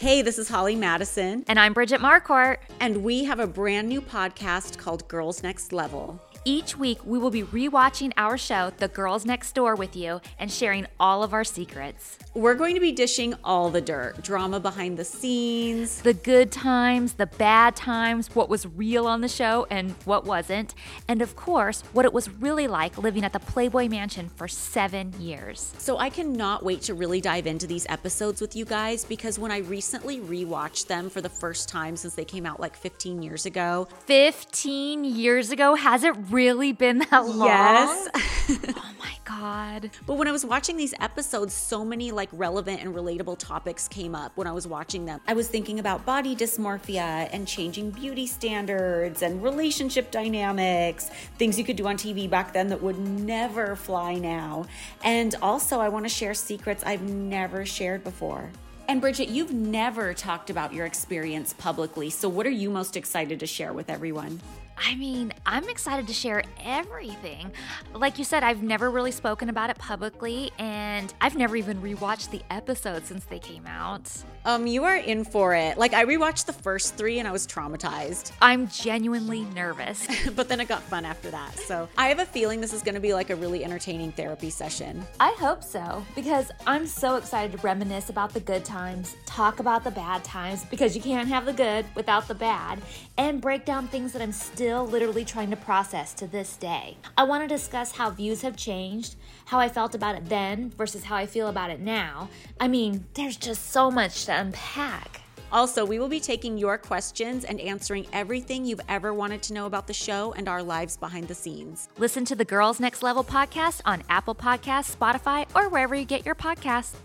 Hey, this is Holly Madison. And I'm Bridget Marquardt. And we have a brand new podcast called Girls Next Level. Each week, we will be rewatching our show, The Girls Next Door, with you and sharing all of our secrets. We're going to be dishing all the dirt drama behind the scenes, the good times, the bad times, what was real on the show and what wasn't, and of course, what it was really like living at the Playboy Mansion for seven years. So I cannot wait to really dive into these episodes with you guys because when I recently rewatched them for the first time since they came out like 15 years ago. 15 years ago? Has it really? Really been that long? Yes. oh my God. But when I was watching these episodes, so many like relevant and relatable topics came up when I was watching them. I was thinking about body dysmorphia and changing beauty standards and relationship dynamics, things you could do on TV back then that would never fly now. And also, I want to share secrets I've never shared before. And Bridget, you've never talked about your experience publicly. So, what are you most excited to share with everyone? I mean, I'm excited to share everything. Like you said, I've never really spoken about it publicly, and I've never even rewatched the episodes since they came out. Um, you are in for it. Like I rewatched the first three and I was traumatized. I'm genuinely nervous. but then it got fun after that. So I have a feeling this is gonna be like a really entertaining therapy session. I hope so, because I'm so excited to reminisce about the good times, talk about the bad times, because you can't have the good without the bad, and break down things that I'm still still literally trying to process to this day. I want to discuss how views have changed, how I felt about it then versus how I feel about it now. I mean, there's just so much to unpack. Also, we will be taking your questions and answering everything you've ever wanted to know about the show and our lives behind the scenes. Listen to the Girls Next Level podcast on Apple Podcasts, Spotify, or wherever you get your podcasts.